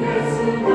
Jesu